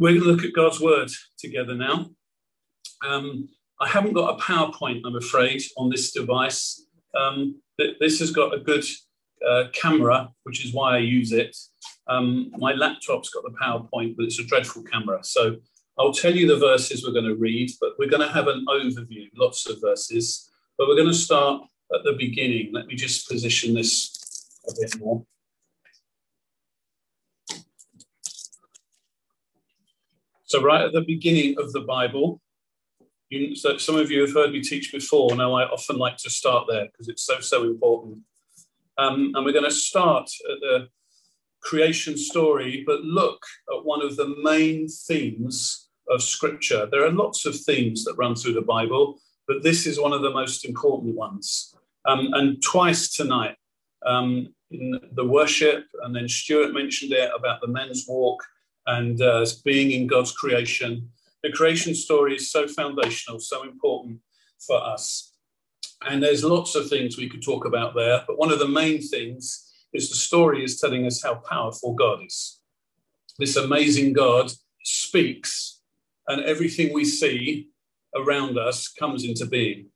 We're going to look at God's word together now. Um, I haven't got a PowerPoint, I'm afraid, on this device. Um, this has got a good uh, camera, which is why I use it. Um, my laptop's got the PowerPoint, but it's a dreadful camera. So I'll tell you the verses we're going to read, but we're going to have an overview, lots of verses. But we're going to start at the beginning. Let me just position this a bit more. So, right at the beginning of the Bible, you, so some of you have heard me teach before. Now, I often like to start there because it's so, so important. Um, and we're going to start at the creation story, but look at one of the main themes of Scripture. There are lots of themes that run through the Bible, but this is one of the most important ones. Um, and twice tonight, um, in the worship, and then Stuart mentioned it about the men's walk and uh, being in God's creation. The creation story is so foundational, so important for us. And there's lots of things we could talk about there, but one of the main things is the story is telling us how powerful God is. This amazing God speaks, and everything we see around us comes into being.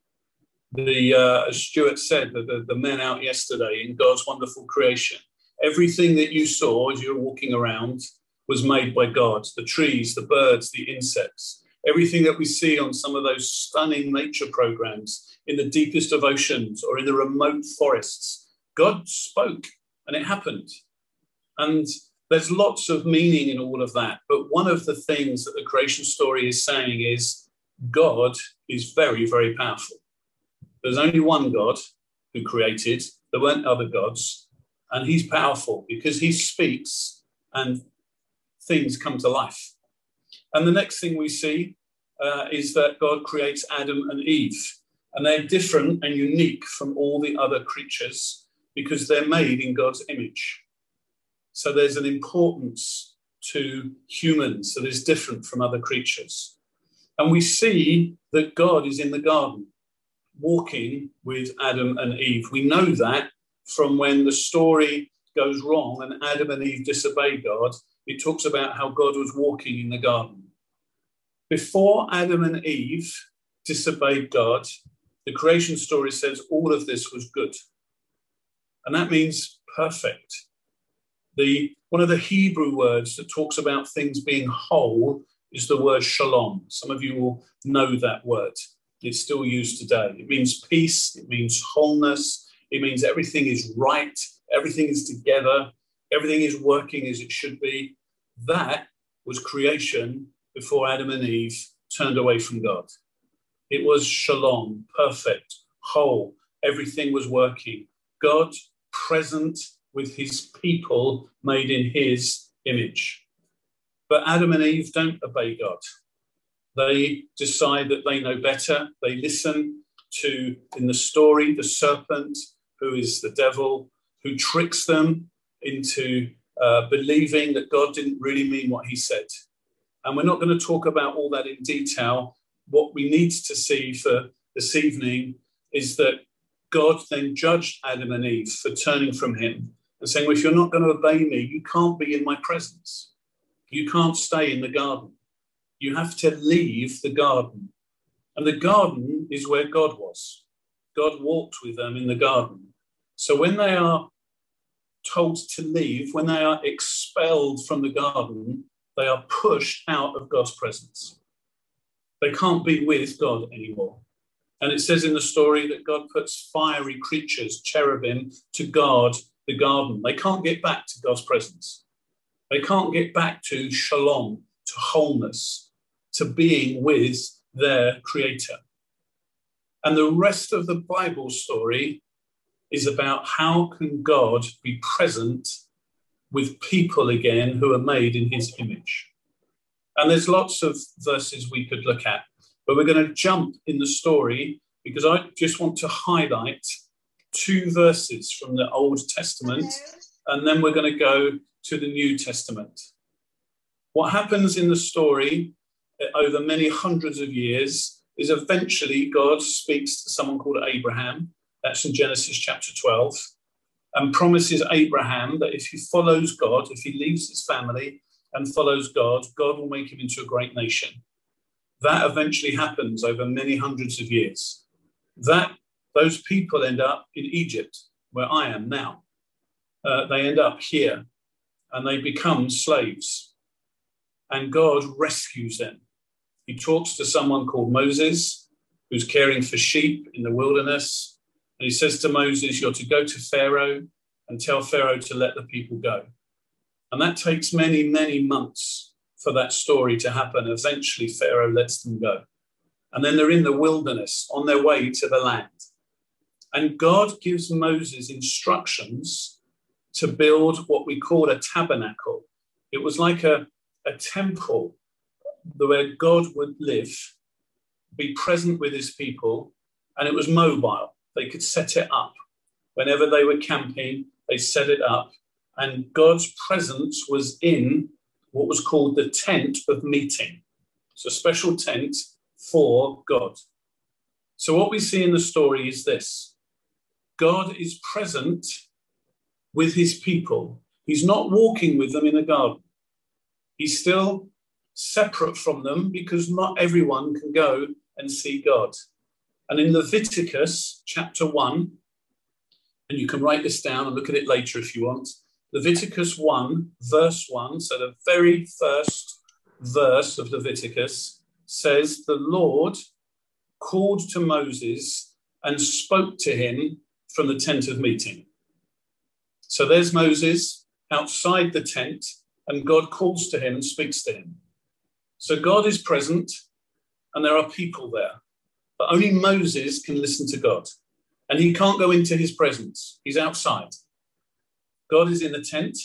The uh, as Stuart said, the, the, the men out yesterday in God's wonderful creation, everything that you saw as you were walking around was made by God the trees, the birds, the insects, everything that we see on some of those stunning nature programs in the deepest of oceans or in the remote forests. God spoke and it happened. And there's lots of meaning in all of that. But one of the things that the creation story is saying is God is very, very powerful. There's only one God who created, there weren't other gods. And he's powerful because he speaks and things come to life. And the next thing we see uh, is that God creates Adam and Eve, and they're different and unique from all the other creatures because they're made in God's image. So there's an importance to humans that is different from other creatures. And we see that God is in the garden walking with Adam and Eve. We know that from when the story goes wrong and Adam and Eve disobey God it talks about how God was walking in the garden. Before Adam and Eve disobeyed God, the creation story says all of this was good. And that means perfect. The, one of the Hebrew words that talks about things being whole is the word shalom. Some of you will know that word. It's still used today. It means peace, it means wholeness, it means everything is right, everything is together, everything is working as it should be. That was creation before Adam and Eve turned away from God. It was shalom, perfect, whole. Everything was working. God present with his people made in his image. But Adam and Eve don't obey God. They decide that they know better. They listen to, in the story, the serpent, who is the devil, who tricks them into uh, believing that God didn't really mean what he said. And we're not going to talk about all that in detail. What we need to see for this evening is that God then judged Adam and Eve for turning from him and saying, Well, if you're not going to obey me, you can't be in my presence. You can't stay in the garden. You have to leave the garden. And the garden is where God was. God walked with them in the garden. So when they are told to leave, when they are expelled from the garden, they are pushed out of God's presence. They can't be with God anymore. And it says in the story that God puts fiery creatures, cherubim, to guard the garden. They can't get back to God's presence. They can't get back to shalom, to wholeness, to being with their creator. And the rest of the Bible story is about how can God be present with people again who are made in his image. And there's lots of verses we could look at, but we're going to jump in the story because I just want to highlight two verses from the Old Testament, and then we're going to go to the New Testament. What happens in the story uh, over many hundreds of years is eventually God speaks to someone called Abraham, that's in Genesis chapter 12. And promises Abraham that if he follows God, if he leaves his family and follows God, God will make him into a great nation. That eventually happens over many hundreds of years. That those people end up in Egypt, where I am now. Uh, they end up here and they become slaves. And God rescues them. He talks to someone called Moses, who's caring for sheep in the wilderness. And he says to Moses, You're to go to Pharaoh and tell Pharaoh to let the people go. And that takes many, many months for that story to happen. Eventually, Pharaoh lets them go. And then they're in the wilderness on their way to the land. And God gives Moses instructions to build what we call a tabernacle. It was like a, a temple where God would live, be present with his people, and it was mobile. They could set it up. Whenever they were camping, they set it up, and God's presence was in what was called the tent of meeting. It's a special tent for God. So, what we see in the story is this God is present with his people. He's not walking with them in a garden. He's still separate from them because not everyone can go and see God. And in Leviticus chapter 1, and you can write this down and look at it later if you want. Leviticus 1, verse 1, so the very first verse of Leviticus says, The Lord called to Moses and spoke to him from the tent of meeting. So there's Moses outside the tent, and God calls to him and speaks to him. So God is present, and there are people there. But only Moses can listen to God and he can't go into his presence. He's outside. God is in the tent.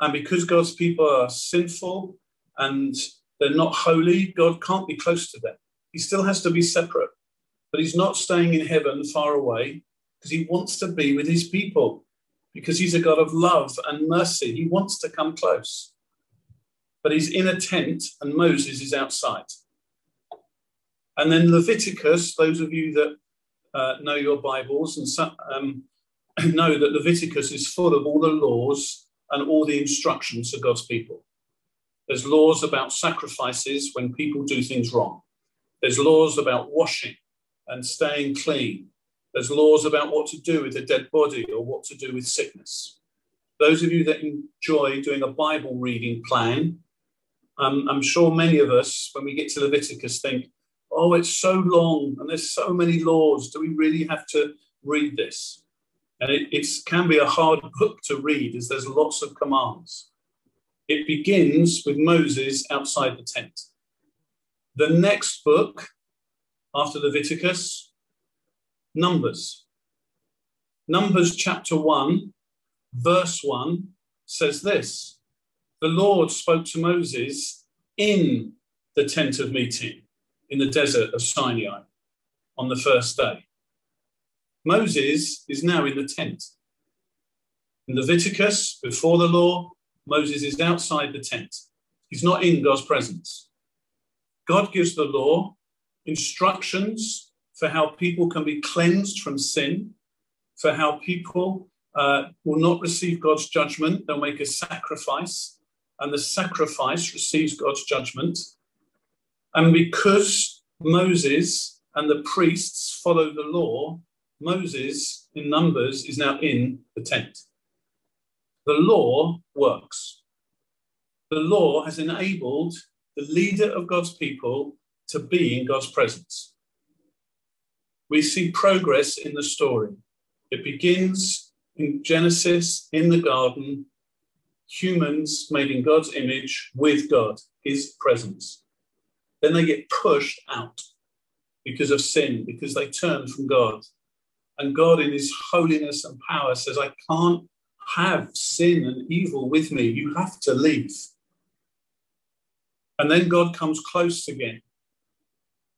And because God's people are sinful and they're not holy, God can't be close to them. He still has to be separate. But he's not staying in heaven far away because he wants to be with his people because he's a God of love and mercy. He wants to come close. But he's in a tent and Moses is outside. And then Leviticus, those of you that uh, know your Bibles and um, know that Leviticus is full of all the laws and all the instructions for God's people. There's laws about sacrifices when people do things wrong. There's laws about washing and staying clean. There's laws about what to do with a dead body or what to do with sickness. Those of you that enjoy doing a Bible reading plan, um, I'm sure many of us, when we get to Leviticus, think, oh, it's so long and there's so many laws. Do we really have to read this? And it can be a hard book to read as there's lots of commands. It begins with Moses outside the tent. The next book after Leviticus, Numbers. Numbers chapter 1, verse 1 says this The Lord spoke to Moses in the tent of meeting in the desert of Sinai on the first day. Moses is now in the tent. In Leviticus, before the law, Moses is outside the tent. He's not in God's presence. God gives the law instructions for how people can be cleansed from sin, for how people uh, will not receive God's judgment. They'll make a sacrifice, and the sacrifice receives God's judgment. And because Moses and the priests follow the law, Moses in Numbers is now in the tent. The law works. The law has enabled the leader of God's people to be in God's presence. We see progress in the story. It begins in Genesis in the garden, humans made in God's image with God, his presence. Then they get pushed out because of sin, because they turn from God. And God, in his holiness and power, says, I can't have sin and evil with me. You have to leave. And then God comes close again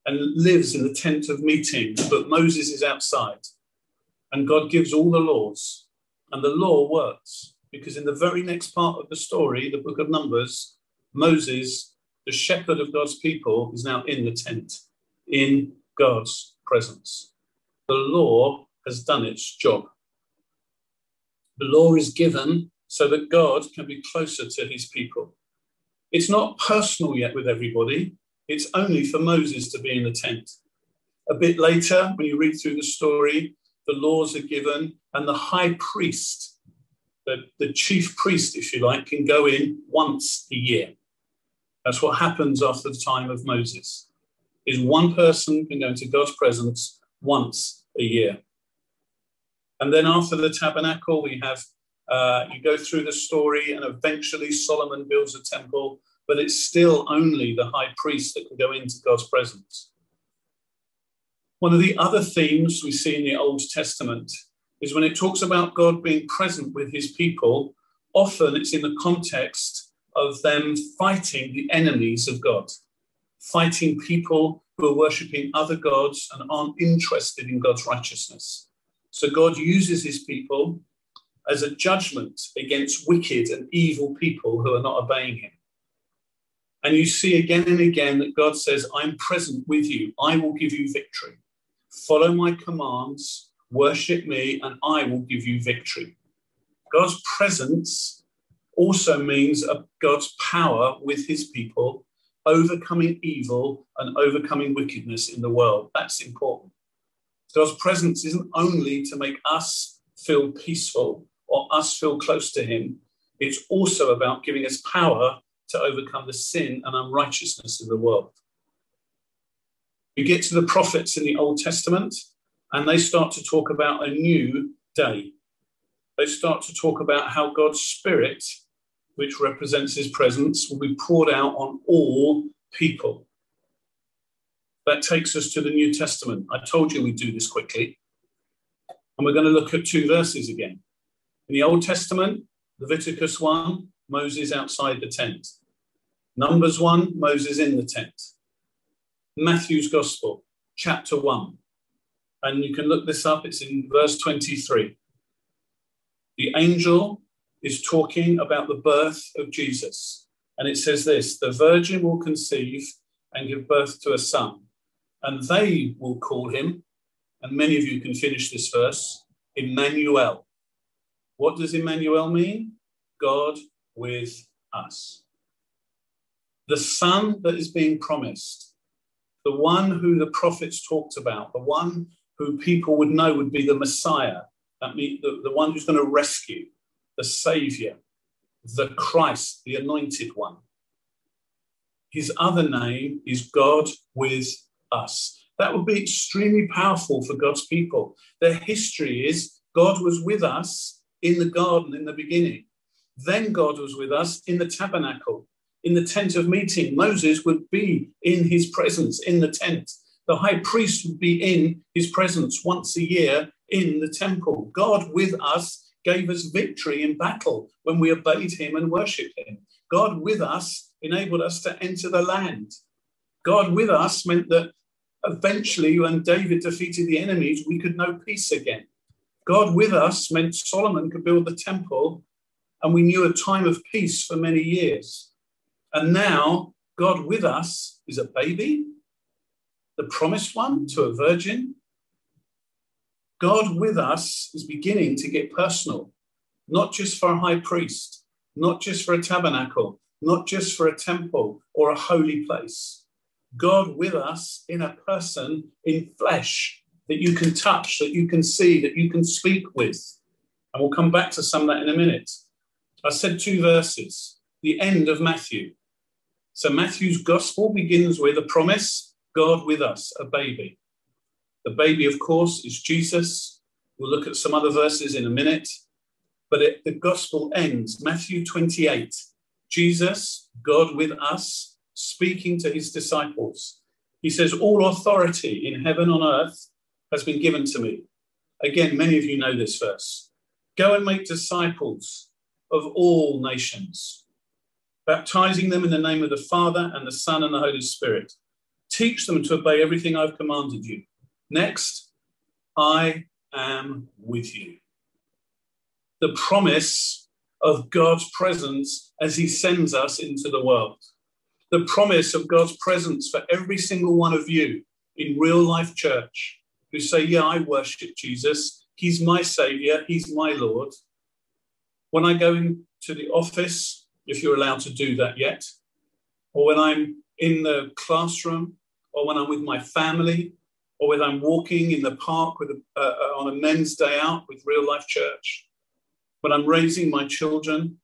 and lives in the tent of meeting, but Moses is outside. And God gives all the laws, and the law works because in the very next part of the story, the book of Numbers, Moses the shepherd of God's people is now in the tent, in God's presence. The law has done its job. The law is given so that God can be closer to his people. It's not personal yet with everybody, it's only for Moses to be in the tent. A bit later, when you read through the story, the laws are given, and the high priest, the, the chief priest, if you like, can go in once a year. That's what happens after the time of Moses. Is one person can go into God's presence once a year. And then after the tabernacle, we have uh, you go through the story, and eventually Solomon builds a temple, but it's still only the high priest that can go into God's presence. One of the other themes we see in the Old Testament is when it talks about God being present with his people, often it's in the context of them fighting the enemies of God, fighting people who are worshipping other gods and aren't interested in God's righteousness. So God uses his people as a judgment against wicked and evil people who are not obeying him. And you see again and again that God says, I'm present with you. I will give you victory. Follow my commands, worship me, and I will give you victory. God's presence also means God's power with his people, overcoming evil and overcoming wickedness in the world. That's important. God's presence isn't only to make us feel peaceful or us feel close to him. It's also about giving us power to overcome the sin and unrighteousness of the world. We get to the prophets in the Old Testament, and they start to talk about a new day. They start to talk about how God's Spirit, which represents his presence, will be poured out on all people. That takes us to the New Testament. I told you we'd do this quickly. And we're going to look at two verses again. In the Old Testament, Leviticus 1, Moses outside the tent. Numbers 1, Moses in the tent. Matthew's Gospel, chapter 1. And you can look this up, it's in verse 23. The angel is talking about the birth of Jesus. And it says this the virgin will conceive and give birth to a son, and they will call him, and many of you can finish this verse, Emmanuel, what does Emmanuel mean? God with us. The son that is being promised, the one who the prophets talked about, the one who people would know would be the Messiah, that means the, the one who's going to rescue, the Savior, the Christ, the anointed one. His other name is God with us. That would be extremely powerful for God's people. Their history is God was with us in the garden in the beginning. Then God was with us in the tabernacle, in the tent of meeting. Moses would be in his presence in the tent. The high priest would be in his presence once a year in the temple. God with us gave us victory in battle when we obeyed him and worshipped him. God with us enabled us to enter the land. God with us meant that eventually, when David defeated the enemies, we could know peace again. God with us meant Solomon could build the temple, and we knew a time of peace for many years. And now, God with us is a baby, the promised one to a virgin. God with us is beginning to get personal, not just for a high priest, not just for a tabernacle, not just for a temple or a holy place. God with us in a person in flesh that you can touch, that you can see, that you can speak with. And we'll come back to some of that in a minute. I said two verses, the end of Matthew. So Matthew's gospel begins with a promise God with us, a baby. The baby, of course, is Jesus. We'll look at some other verses in a minute. But it, the gospel ends, Matthew 28, Jesus, God with us, speaking to his disciples. He says, All authority in heaven and on earth has been given to me. Again, many of you know this verse. Go and make disciples of all nations, baptizing them in the name of the Father and the Son and the Holy Spirit. Teach them to obey everything I've commanded you. Next, I am with you. The promise of God's presence as He sends us into the world. The promise of God's presence for every single one of you in real life church who say, Yeah, I worship Jesus. He's my Savior. He's my Lord. when I go into the office, if you're allowed to do that yet, or when I'm in the classroom, or when I'm with my family, or when I'm walking in the park with a, uh, uh, on a men's day out with Real Life Church, when I'm raising my children,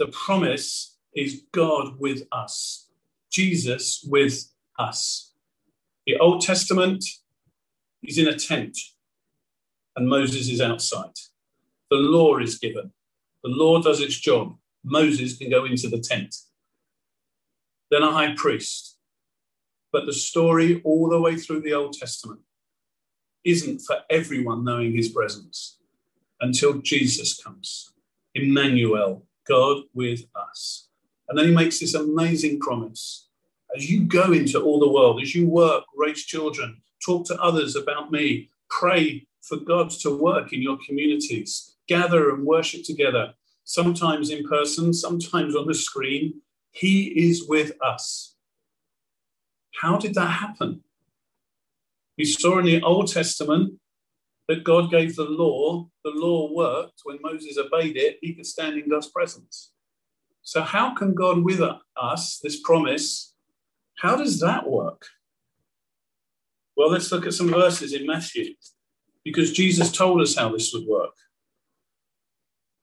the promise is God with us, Jesus with us. The Old Testament is in a tent, and Moses is outside. The law is given, the law does its job. Moses can go into the tent. Then a high priest. But the story, all the way through the Old Testament, isn't for everyone knowing his presence until Jesus comes. Emmanuel, God with us. And then he makes this amazing promise. As you go into all the world, as you work, raise children, talk to others about me, pray for God to work in your communities, gather and worship together, sometimes in person, sometimes on the screen. He is with us. How did that happen? We saw in the Old Testament that God gave the law. The law worked. When Moses obeyed it, he could stand in God's presence. So, how can God with us, this promise, how does that work? Well, let's look at some verses in Matthew because Jesus told us how this would work.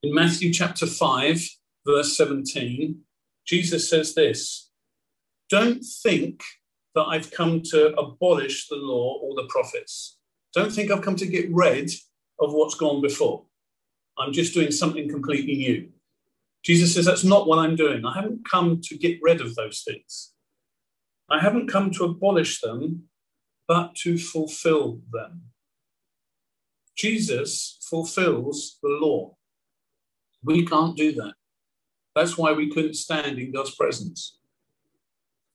In Matthew chapter 5, verse 17, Jesus says this Don't think that I've come to abolish the law or the prophets. Don't think I've come to get rid of what's gone before. I'm just doing something completely new. Jesus says, That's not what I'm doing. I haven't come to get rid of those things. I haven't come to abolish them, but to fulfill them. Jesus fulfills the law. We can't do that. That's why we couldn't stand in God's presence.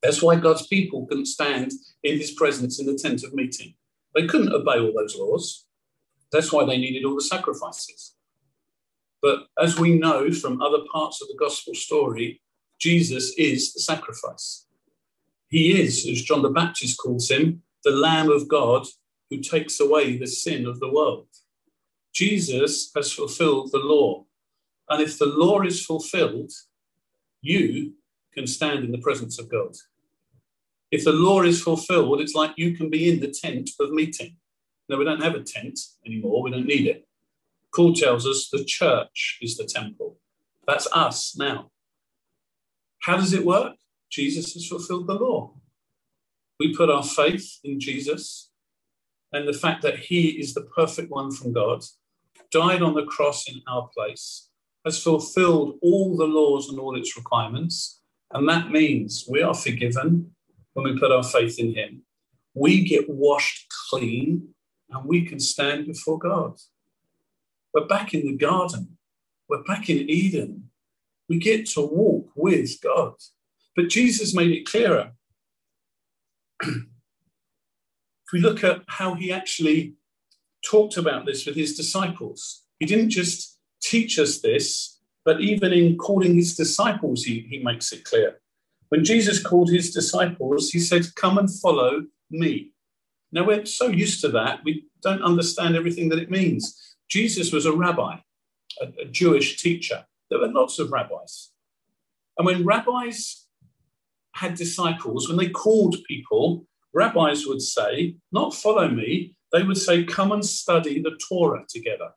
That's why God's people couldn't stand in his presence in the tent of meeting. They couldn't obey all those laws. That's why they needed all the sacrifices. But as we know from other parts of the gospel story, Jesus is the sacrifice. He is, as John the Baptist calls him, the Lamb of God who takes away the sin of the world. Jesus has fulfilled the law. And if the law is fulfilled, you can stand in the presence of God. If the law is fulfilled, it's like you can be in the tent of meeting. No, we don't have a tent anymore. We don't need it. Paul tells us the church is the temple. That's us now. How does it work? Jesus has fulfilled the law. We put our faith in Jesus and the fact that he is the perfect one from God, died on the cross in our place, has fulfilled all the laws and all its requirements. And that means we are forgiven when we put our faith in him. We get washed clean and we can stand before God. We're back in the garden. We're back in Eden. We get to walk with God. But Jesus made it clearer. if we look at how he actually talked about this with his disciples, he didn't just teach us this, but even in calling his disciples, he, he makes it clear. When Jesus called his disciples, he said, Come and follow me. Now, we're so used to that, we don't understand everything that it means. Jesus was a rabbi, a, a Jewish teacher. There were lots of rabbis. And when rabbis had disciples, when they called people, rabbis would say, not follow me, they would say, come and study the Torah together,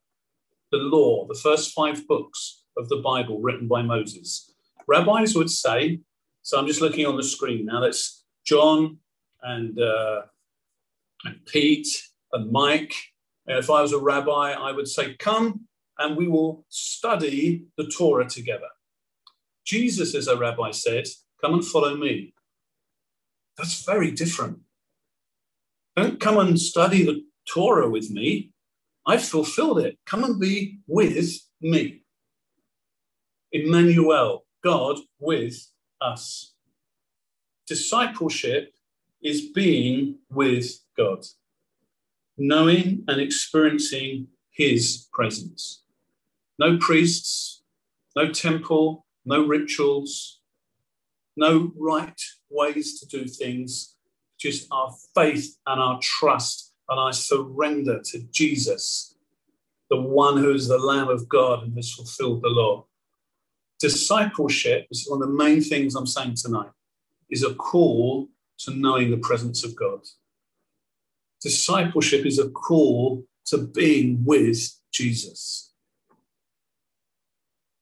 the law, the first five books of the Bible written by Moses. Rabbis would say, so I'm just looking on the screen now, that's John and, uh, and Pete and Mike. And if I was a rabbi, I would say, come and we will study the Torah together. Jesus, as a rabbi, said, come and follow me. That's very different. Don't come and study the Torah with me. I've fulfilled it. Come and be with me. Emmanuel, God with us. Discipleship is being with God, knowing and experiencing his presence. No priests, no temple, no rituals, no right ways to do things just our faith and our trust and our surrender to Jesus, the one who is the Lamb of God and has fulfilled the law. Discipleship is one of the main things I'm saying tonight, is a call to knowing the presence of God. Discipleship is a call to being with Jesus.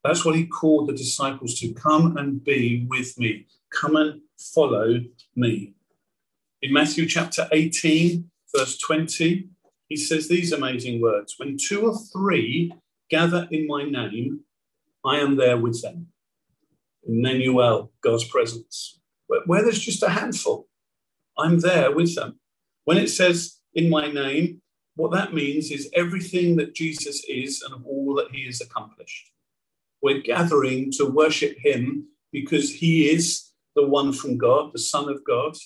That's what he called the disciples to come and be with me. Come and follow me. In Matthew chapter 18, verse 20, he says these amazing words When two or three gather in my name, I am there with them. Emmanuel, God's presence. Where, where there's just a handful, I'm there with them. When it says in my name, what that means is everything that Jesus is and all that he has accomplished. We're gathering to worship him because he is the one from God, the Son of God,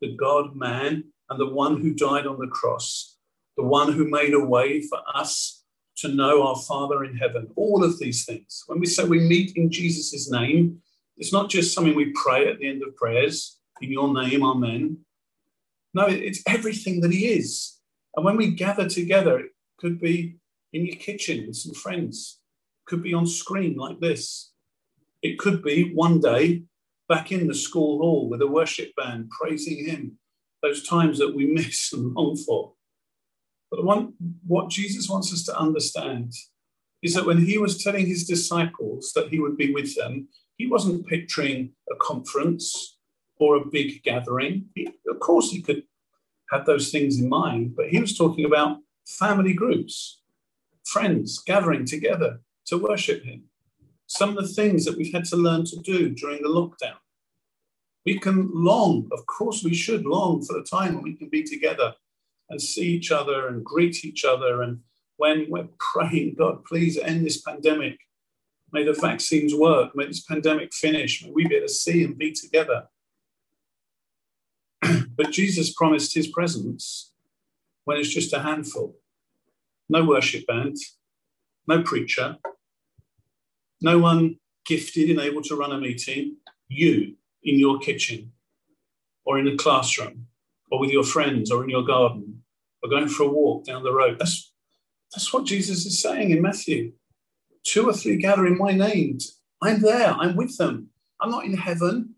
the God man, and the one who died on the cross, the one who made a way for us to know our Father in heaven. All of these things. When we say we meet in Jesus' name, it's not just something we pray at the end of prayers, in your name, amen. No, it's everything that he is. And when we gather together, it could be in your kitchen with some friends, it could be on screen like this. It could be one day back in the school hall with a worship band praising him, those times that we miss and long for. But one, what Jesus wants us to understand is that when he was telling his disciples that he would be with them, he wasn't picturing a conference or a big gathering. He, of course, he could have those things in mind, but he was talking about family groups, friends gathering together to worship him. Some of the things that we've had to learn to do during the lockdown. We can long, of course, we should long for the time when we can be together and see each other and greet each other. And when we're praying, God, please end this pandemic. May the vaccines work. May this pandemic finish. May we be able to see and be together. but Jesus promised his presence when it's just a handful. No worship band, no preacher, no one gifted and able to run a meeting. You in your kitchen or in a classroom or with your friends or in your garden or going for a walk down the road. That's, that's what Jesus is saying in Matthew. Two or three gather in my name. I'm there. I'm with them. I'm not in heaven,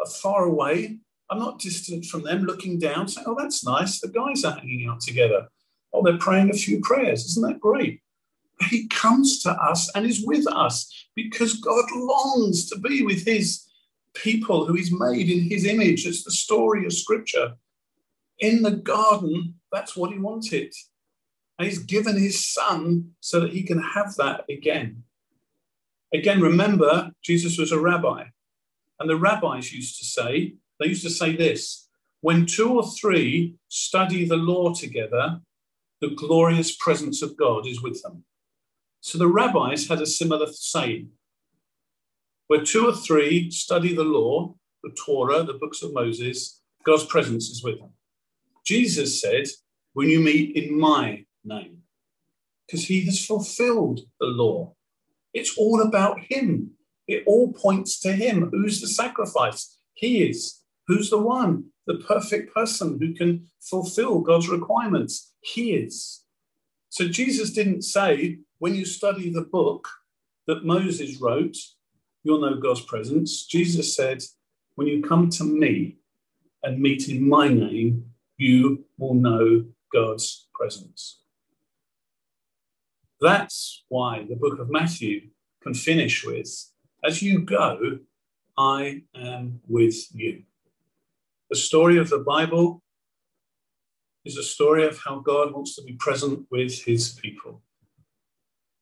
uh, far away. I'm not distant from them, looking down, saying, Oh, that's nice. The guys are hanging out together. Oh, they're praying a few prayers. Isn't that great? He comes to us and is with us because God longs to be with his people who he's made in his image. It's the story of scripture. In the garden, that's what he wanted. And he's given his son so that he can have that again. Again, remember, Jesus was a rabbi. And the rabbis used to say, they used to say this when two or three study the law together, the glorious presence of God is with them. So the rabbis had a similar saying where two or three study the law, the Torah, the books of Moses, God's presence is with them. Jesus said, When you meet in my name, because he has fulfilled the law. It's all about him. It all points to him. Who's the sacrifice? He is. Who's the one? The perfect person who can fulfill God's requirements. He is. So Jesus didn't say, when you study the book that Moses wrote, you'll know God's presence. Jesus said, When you come to me and meet in my name, you will know God's presence. That's why the book of Matthew can finish with, As you go, I am with you. The story of the Bible is a story of how God wants to be present with his people.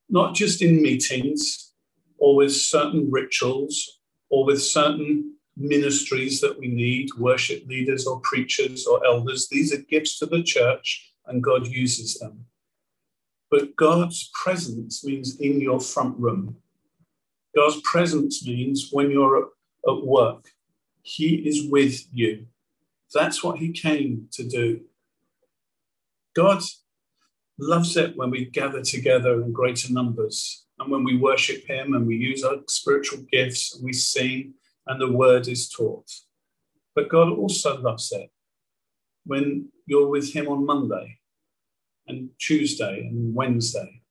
Not just in meetings, or with certain rituals or with certain ministries that we need, worship leaders or preachers or elders. These are gifts to the church and God uses them. But God's presence means in your front room. God's presence means when you're at work, He is with you. That's what He came to do. God loves it when we gather together in greater numbers and when we worship Him and we use our spiritual gifts and we sing and the word is taught. But God also loves it when you're with Him on Monday and Tuesday and Wednesday,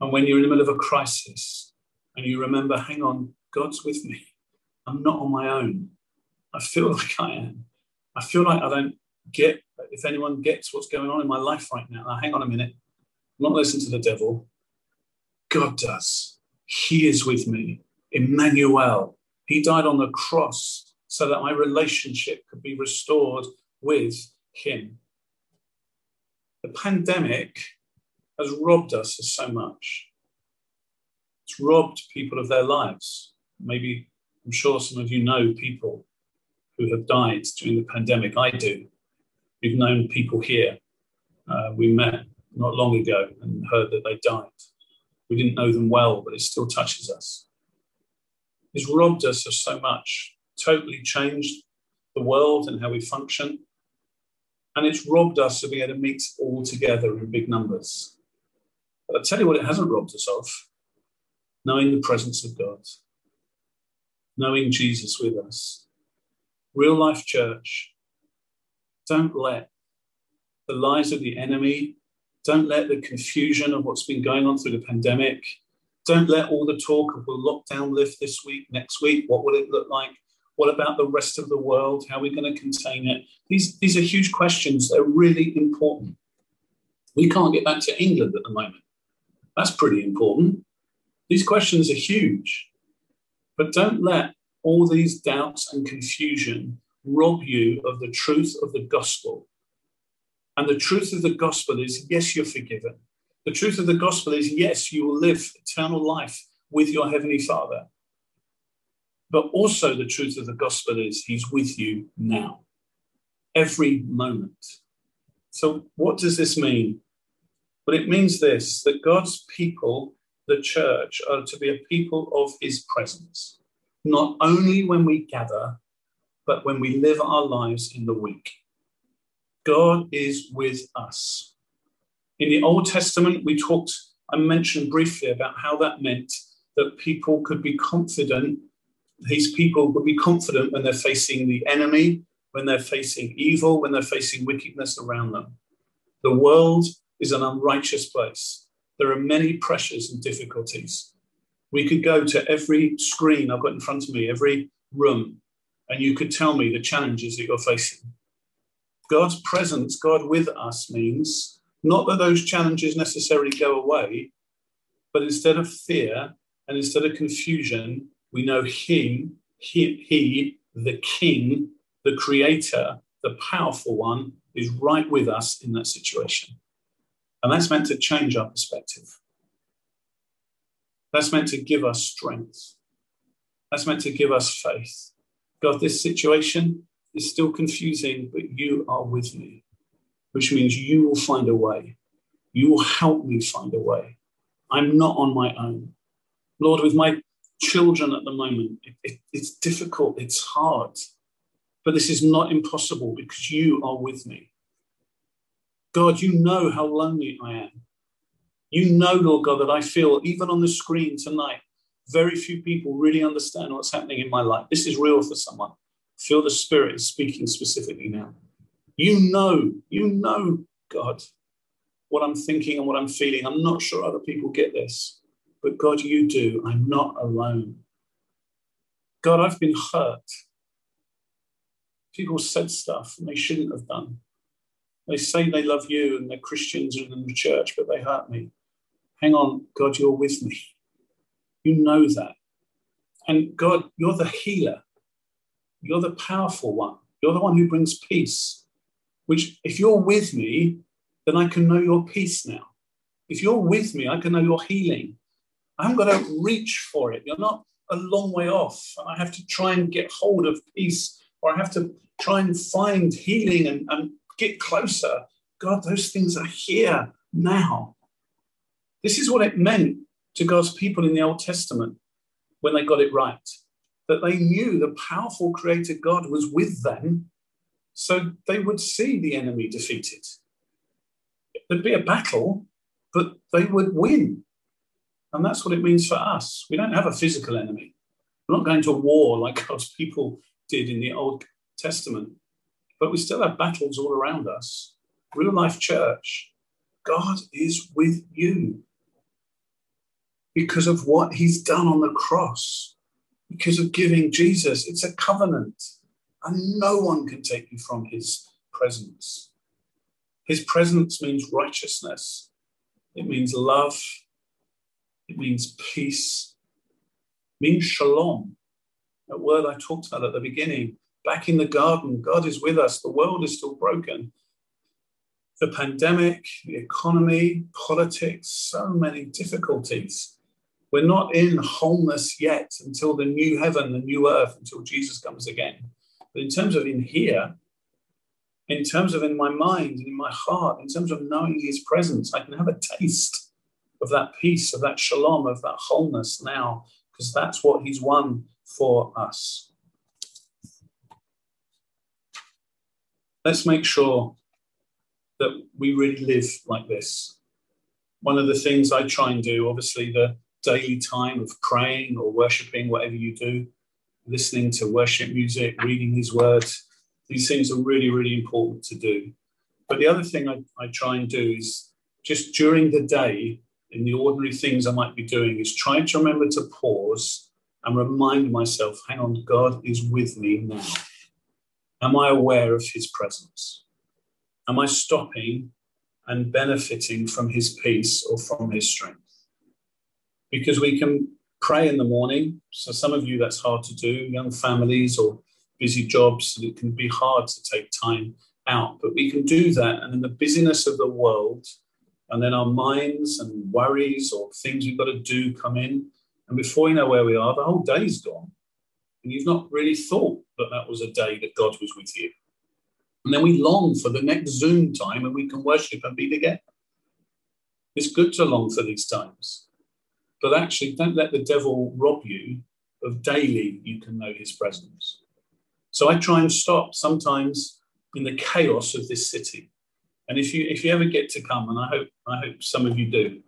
and when you're in the middle of a crisis and you remember, hang on, God's with me. I'm not on my own. I feel like I am. I feel like I don't get, if anyone gets what's going on in my life right now. Now, hang on a minute. I'm not listening to the devil. God does. He is with me. Emmanuel. He died on the cross so that my relationship could be restored with Him. The pandemic has robbed us of so much. It's robbed people of their lives. Maybe I'm sure some of you know people who have died during the pandemic. I do. We've known people here. Uh, we met not long ago and heard that they died. We didn't know them well, but it still touches us. It's robbed us of so much, totally changed the world and how we function. And it's robbed us of being able to meet all together in big numbers. But I tell you what, it hasn't robbed us of knowing the presence of God, knowing Jesus with us. Real life church, don't let the lies of the enemy, don't let the confusion of what's been going on through the pandemic, don't let all the talk of will lockdown lift this week, next week, what will it look like? What about the rest of the world? How are we going to contain it? These, these are huge questions. They're really important. We can't get back to England at the moment. That's pretty important. These questions are huge. But don't let all these doubts and confusion rob you of the truth of the gospel. And the truth of the gospel is yes, you're forgiven. The truth of the gospel is yes, you will live eternal life with your heavenly Father. But also, the truth of the gospel is he's with you now, every moment. So, what does this mean? Well, it means this that God's people, the church, are to be a people of his presence, not only when we gather, but when we live our lives in the week. God is with us. In the Old Testament, we talked, I mentioned briefly about how that meant that people could be confident, these people would be confident when they're facing the enemy, when they're facing evil, when they're facing wickedness around them. The world is an unrighteous place. There are many pressures and difficulties. We could go to every screen I've got in front of me, every room, and you could tell me the challenges that you're facing. God's presence, God with us, means not that those challenges necessarily go away, but instead of fear and instead of confusion, we know Him, He, he the King, the Creator, the powerful one, is right with us in that situation. And that's meant to change our perspective. That's meant to give us strength. That's meant to give us faith. God, this situation is still confusing, but you are with me, which means you will find a way. You will help me find a way. I'm not on my own. Lord, with my children at the moment, it, it, it's difficult, it's hard, but this is not impossible because you are with me. God, you know how lonely I am. You know, Lord God, that I feel, even on the screen tonight, very few people really understand what's happening in my life. This is real for someone. Feel the Spirit is speaking specifically now. You know, you know, God, what I'm thinking and what I'm feeling. I'm not sure other people get this, but God, you do. I'm not alone. God, I've been hurt. People said stuff and they shouldn't have done. They say they love you and they're Christians and in the church, but they hurt me. Hang on, God, you're with me. You know that. And God, you're the healer. You're the powerful one. You're the one who brings peace. Which, if you're with me, then I can know your peace now. If you're with me, I can know your healing. I haven't got to reach for it. You're not a long way off. I have to try and get hold of peace, or I have to try and find healing and, and get closer. God, those things are here now. This is what it meant to God's people in the Old Testament when they got it right that they knew the powerful creator God was with them, so they would see the enemy defeated. There'd be a battle, but they would win. And that's what it means for us. We don't have a physical enemy. We're not going to war like God's people did in the Old Testament but we still have battles all around us. Real life church, God is with you. because of what he's done on the cross, because of giving Jesus. It's a covenant, and no one can take you from his presence. His presence means righteousness, it means love, it means peace, it means shalom. That word I talked about at the beginning. Back in the garden, God is with us. The world is still broken. The pandemic, the economy, politics, so many difficulties. We're not in wholeness yet until the new heaven, the new earth, until Jesus comes again. But in terms of in here, in terms of in my mind and in my heart, in terms of knowing his presence, I can have a taste of that peace, of that shalom, of that wholeness now, because that's what he's won for us. Let's make sure that we really live like this. One of the things I try and do, obviously, the daily time of praying or worshiping, whatever you do, listening to worship music, reading his words, these things are really, really important to do. But the other thing I, I try and do is just during the day, in the ordinary things I might be doing, is try to remember to pause and remind myself hang on, God is with me now. Am I aware of his presence? Am I stopping and benefiting from his peace or from his strength? Because we can pray in the morning. So, some of you, that's hard to do, young families or busy jobs, and it can be hard to take time out. But we can do that. And in the busyness of the world, and then our minds and worries or things we've got to do come in. And before you know where we are, the whole day's gone. And you've not really thought that that was a day that God was with you. And then we long for the next Zoom time and we can worship and be together. It's good to long for these times. But actually, don't let the devil rob you of daily you can know his presence. So I try and stop sometimes in the chaos of this city. And if you if you ever get to come, and I hope I hope some of you do,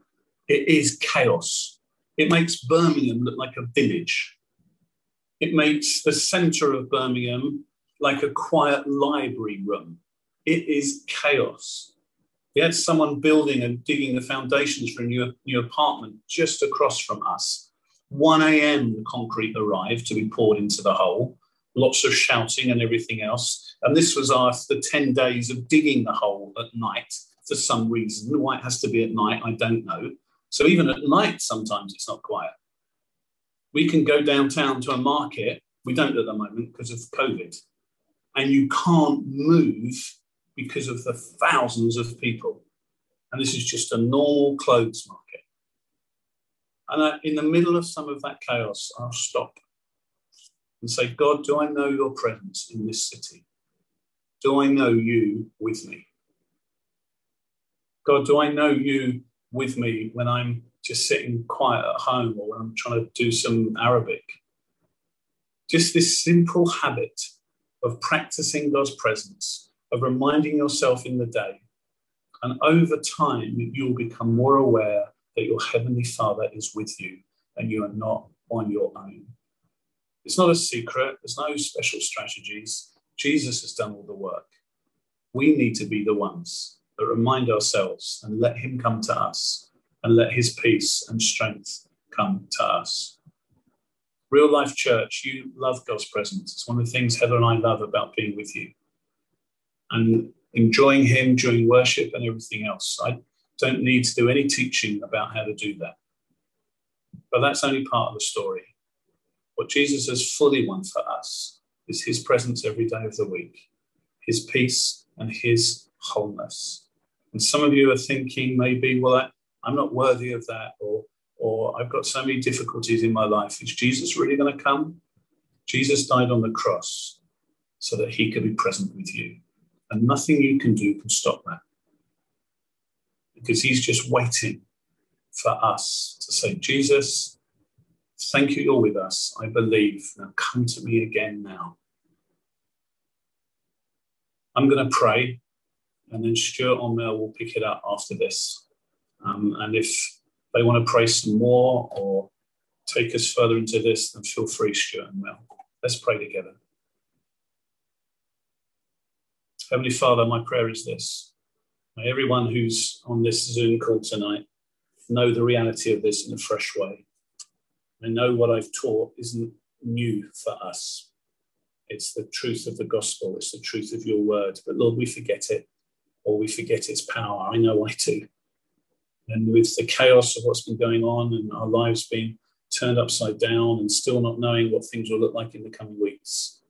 it is chaos. It makes Birmingham look like a village. It makes the centre of Birmingham like a quiet library room. It is chaos. We had someone building and digging the foundations for a new, new apartment just across from us. 1 a.m. the concrete arrived to be poured into the hole lots of shouting and everything else. And this was after 10 days of digging the hole at night for some reason. Why it has to be at night, I don't know. So even at night, sometimes it's not quiet. We can go downtown to a market. We don't at the moment because of COVID. And you can't move because of the thousands of people. And this is just a normal clothes market. And in the middle of some of that chaos, I'll stop and say, God, do I know your presence in this city? Do I know you with me? God, do I know you with me when I'm just sitting quiet at home or when I'm trying to do some Arabic? Just this simple habit of practicing God's presence, of reminding yourself in the day. And over time, you'll become more aware that your Heavenly Father is with you and you are not on your own. It's not a secret, there's no special strategies. Jesus has done all the work. We need to be the ones that remind ourselves and let Him come to us and let His peace and strength come to us. Real life church, you love God's presence. It's one of the things Heather and I love about being with you and enjoying Him during worship and everything else. I don't need to do any teaching about how to do that. But that's only part of the story. What Jesus has fully won for us is his presence every day of the week, his peace and his wholeness. And some of you are thinking maybe, well, I'm not worthy of that, or, or I've got so many difficulties in my life. Is Jesus really going to come? Jesus died on the cross so that he could be present with you. And nothing you can do can stop that. Because he's just waiting for us to say, Jesus, Thank you, you're with us. I believe. Now come to me again now. I'm going to pray, and then Stuart or Mel will pick it up after this. Um, and if they want to pray some more or take us further into this, then feel free, Stuart and Mel. Let's pray together. Heavenly Father, my prayer is this. May everyone who's on this Zoom call tonight know the reality of this in a fresh way I know what I've taught isn't new for us. It's the truth of the gospel, it's the truth of your word. But Lord, we forget it or we forget its power. I know I do. And with the chaos of what's been going on and our lives being turned upside down and still not knowing what things will look like in the coming weeks,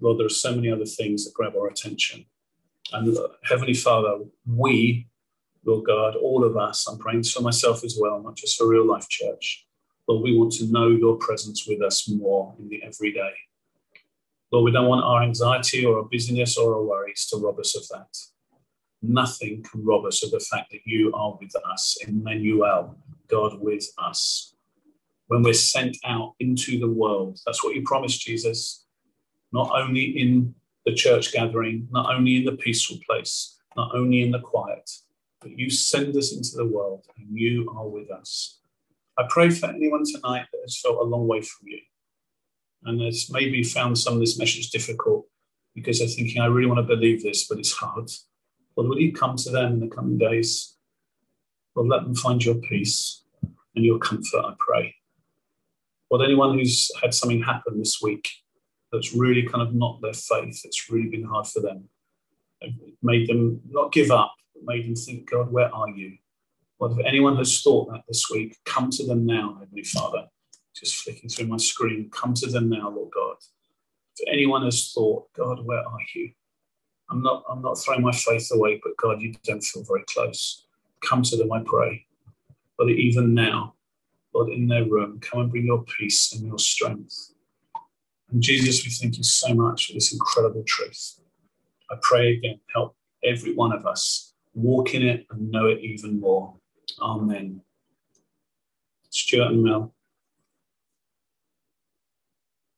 Lord, there are so many other things that grab our attention. And Heavenly Father, we, Lord God, all of us, I'm praying for myself as well, not just for Real Life Church. Lord, we want to know your presence with us more in the everyday. Lord, we don't want our anxiety or our busyness or our worries to rob us of that. Nothing can rob us of the fact that you are with us, Emmanuel, God with us. When we're sent out into the world, that's what you promised, Jesus. Not only in the church gathering, not only in the peaceful place, not only in the quiet, but you send us into the world and you are with us. I pray for anyone tonight that has felt a long way from you and has maybe found some of this message difficult because they're thinking, I really want to believe this, but it's hard. Lord, will you come to them in the coming days? Lord, let them find your peace and your comfort, I pray. Lord, anyone who's had something happen this week that's really kind of knocked their faith, it's really been hard for them, It made them not give up, but made them think, God, where are you? Well, if anyone has thought that this week, come to them now, Heavenly Father. Just flicking through my screen, come to them now, Lord God. If anyone has thought, God, where are you? I'm not, I'm not throwing my faith away, but God, you don't feel very close. Come to them, I pray. But even now, Lord, in their room, come and bring your peace and your strength. And Jesus, we thank you so much for this incredible truth. I pray again, help every one of us walk in it and know it even more. Amen. Stuart and Mel.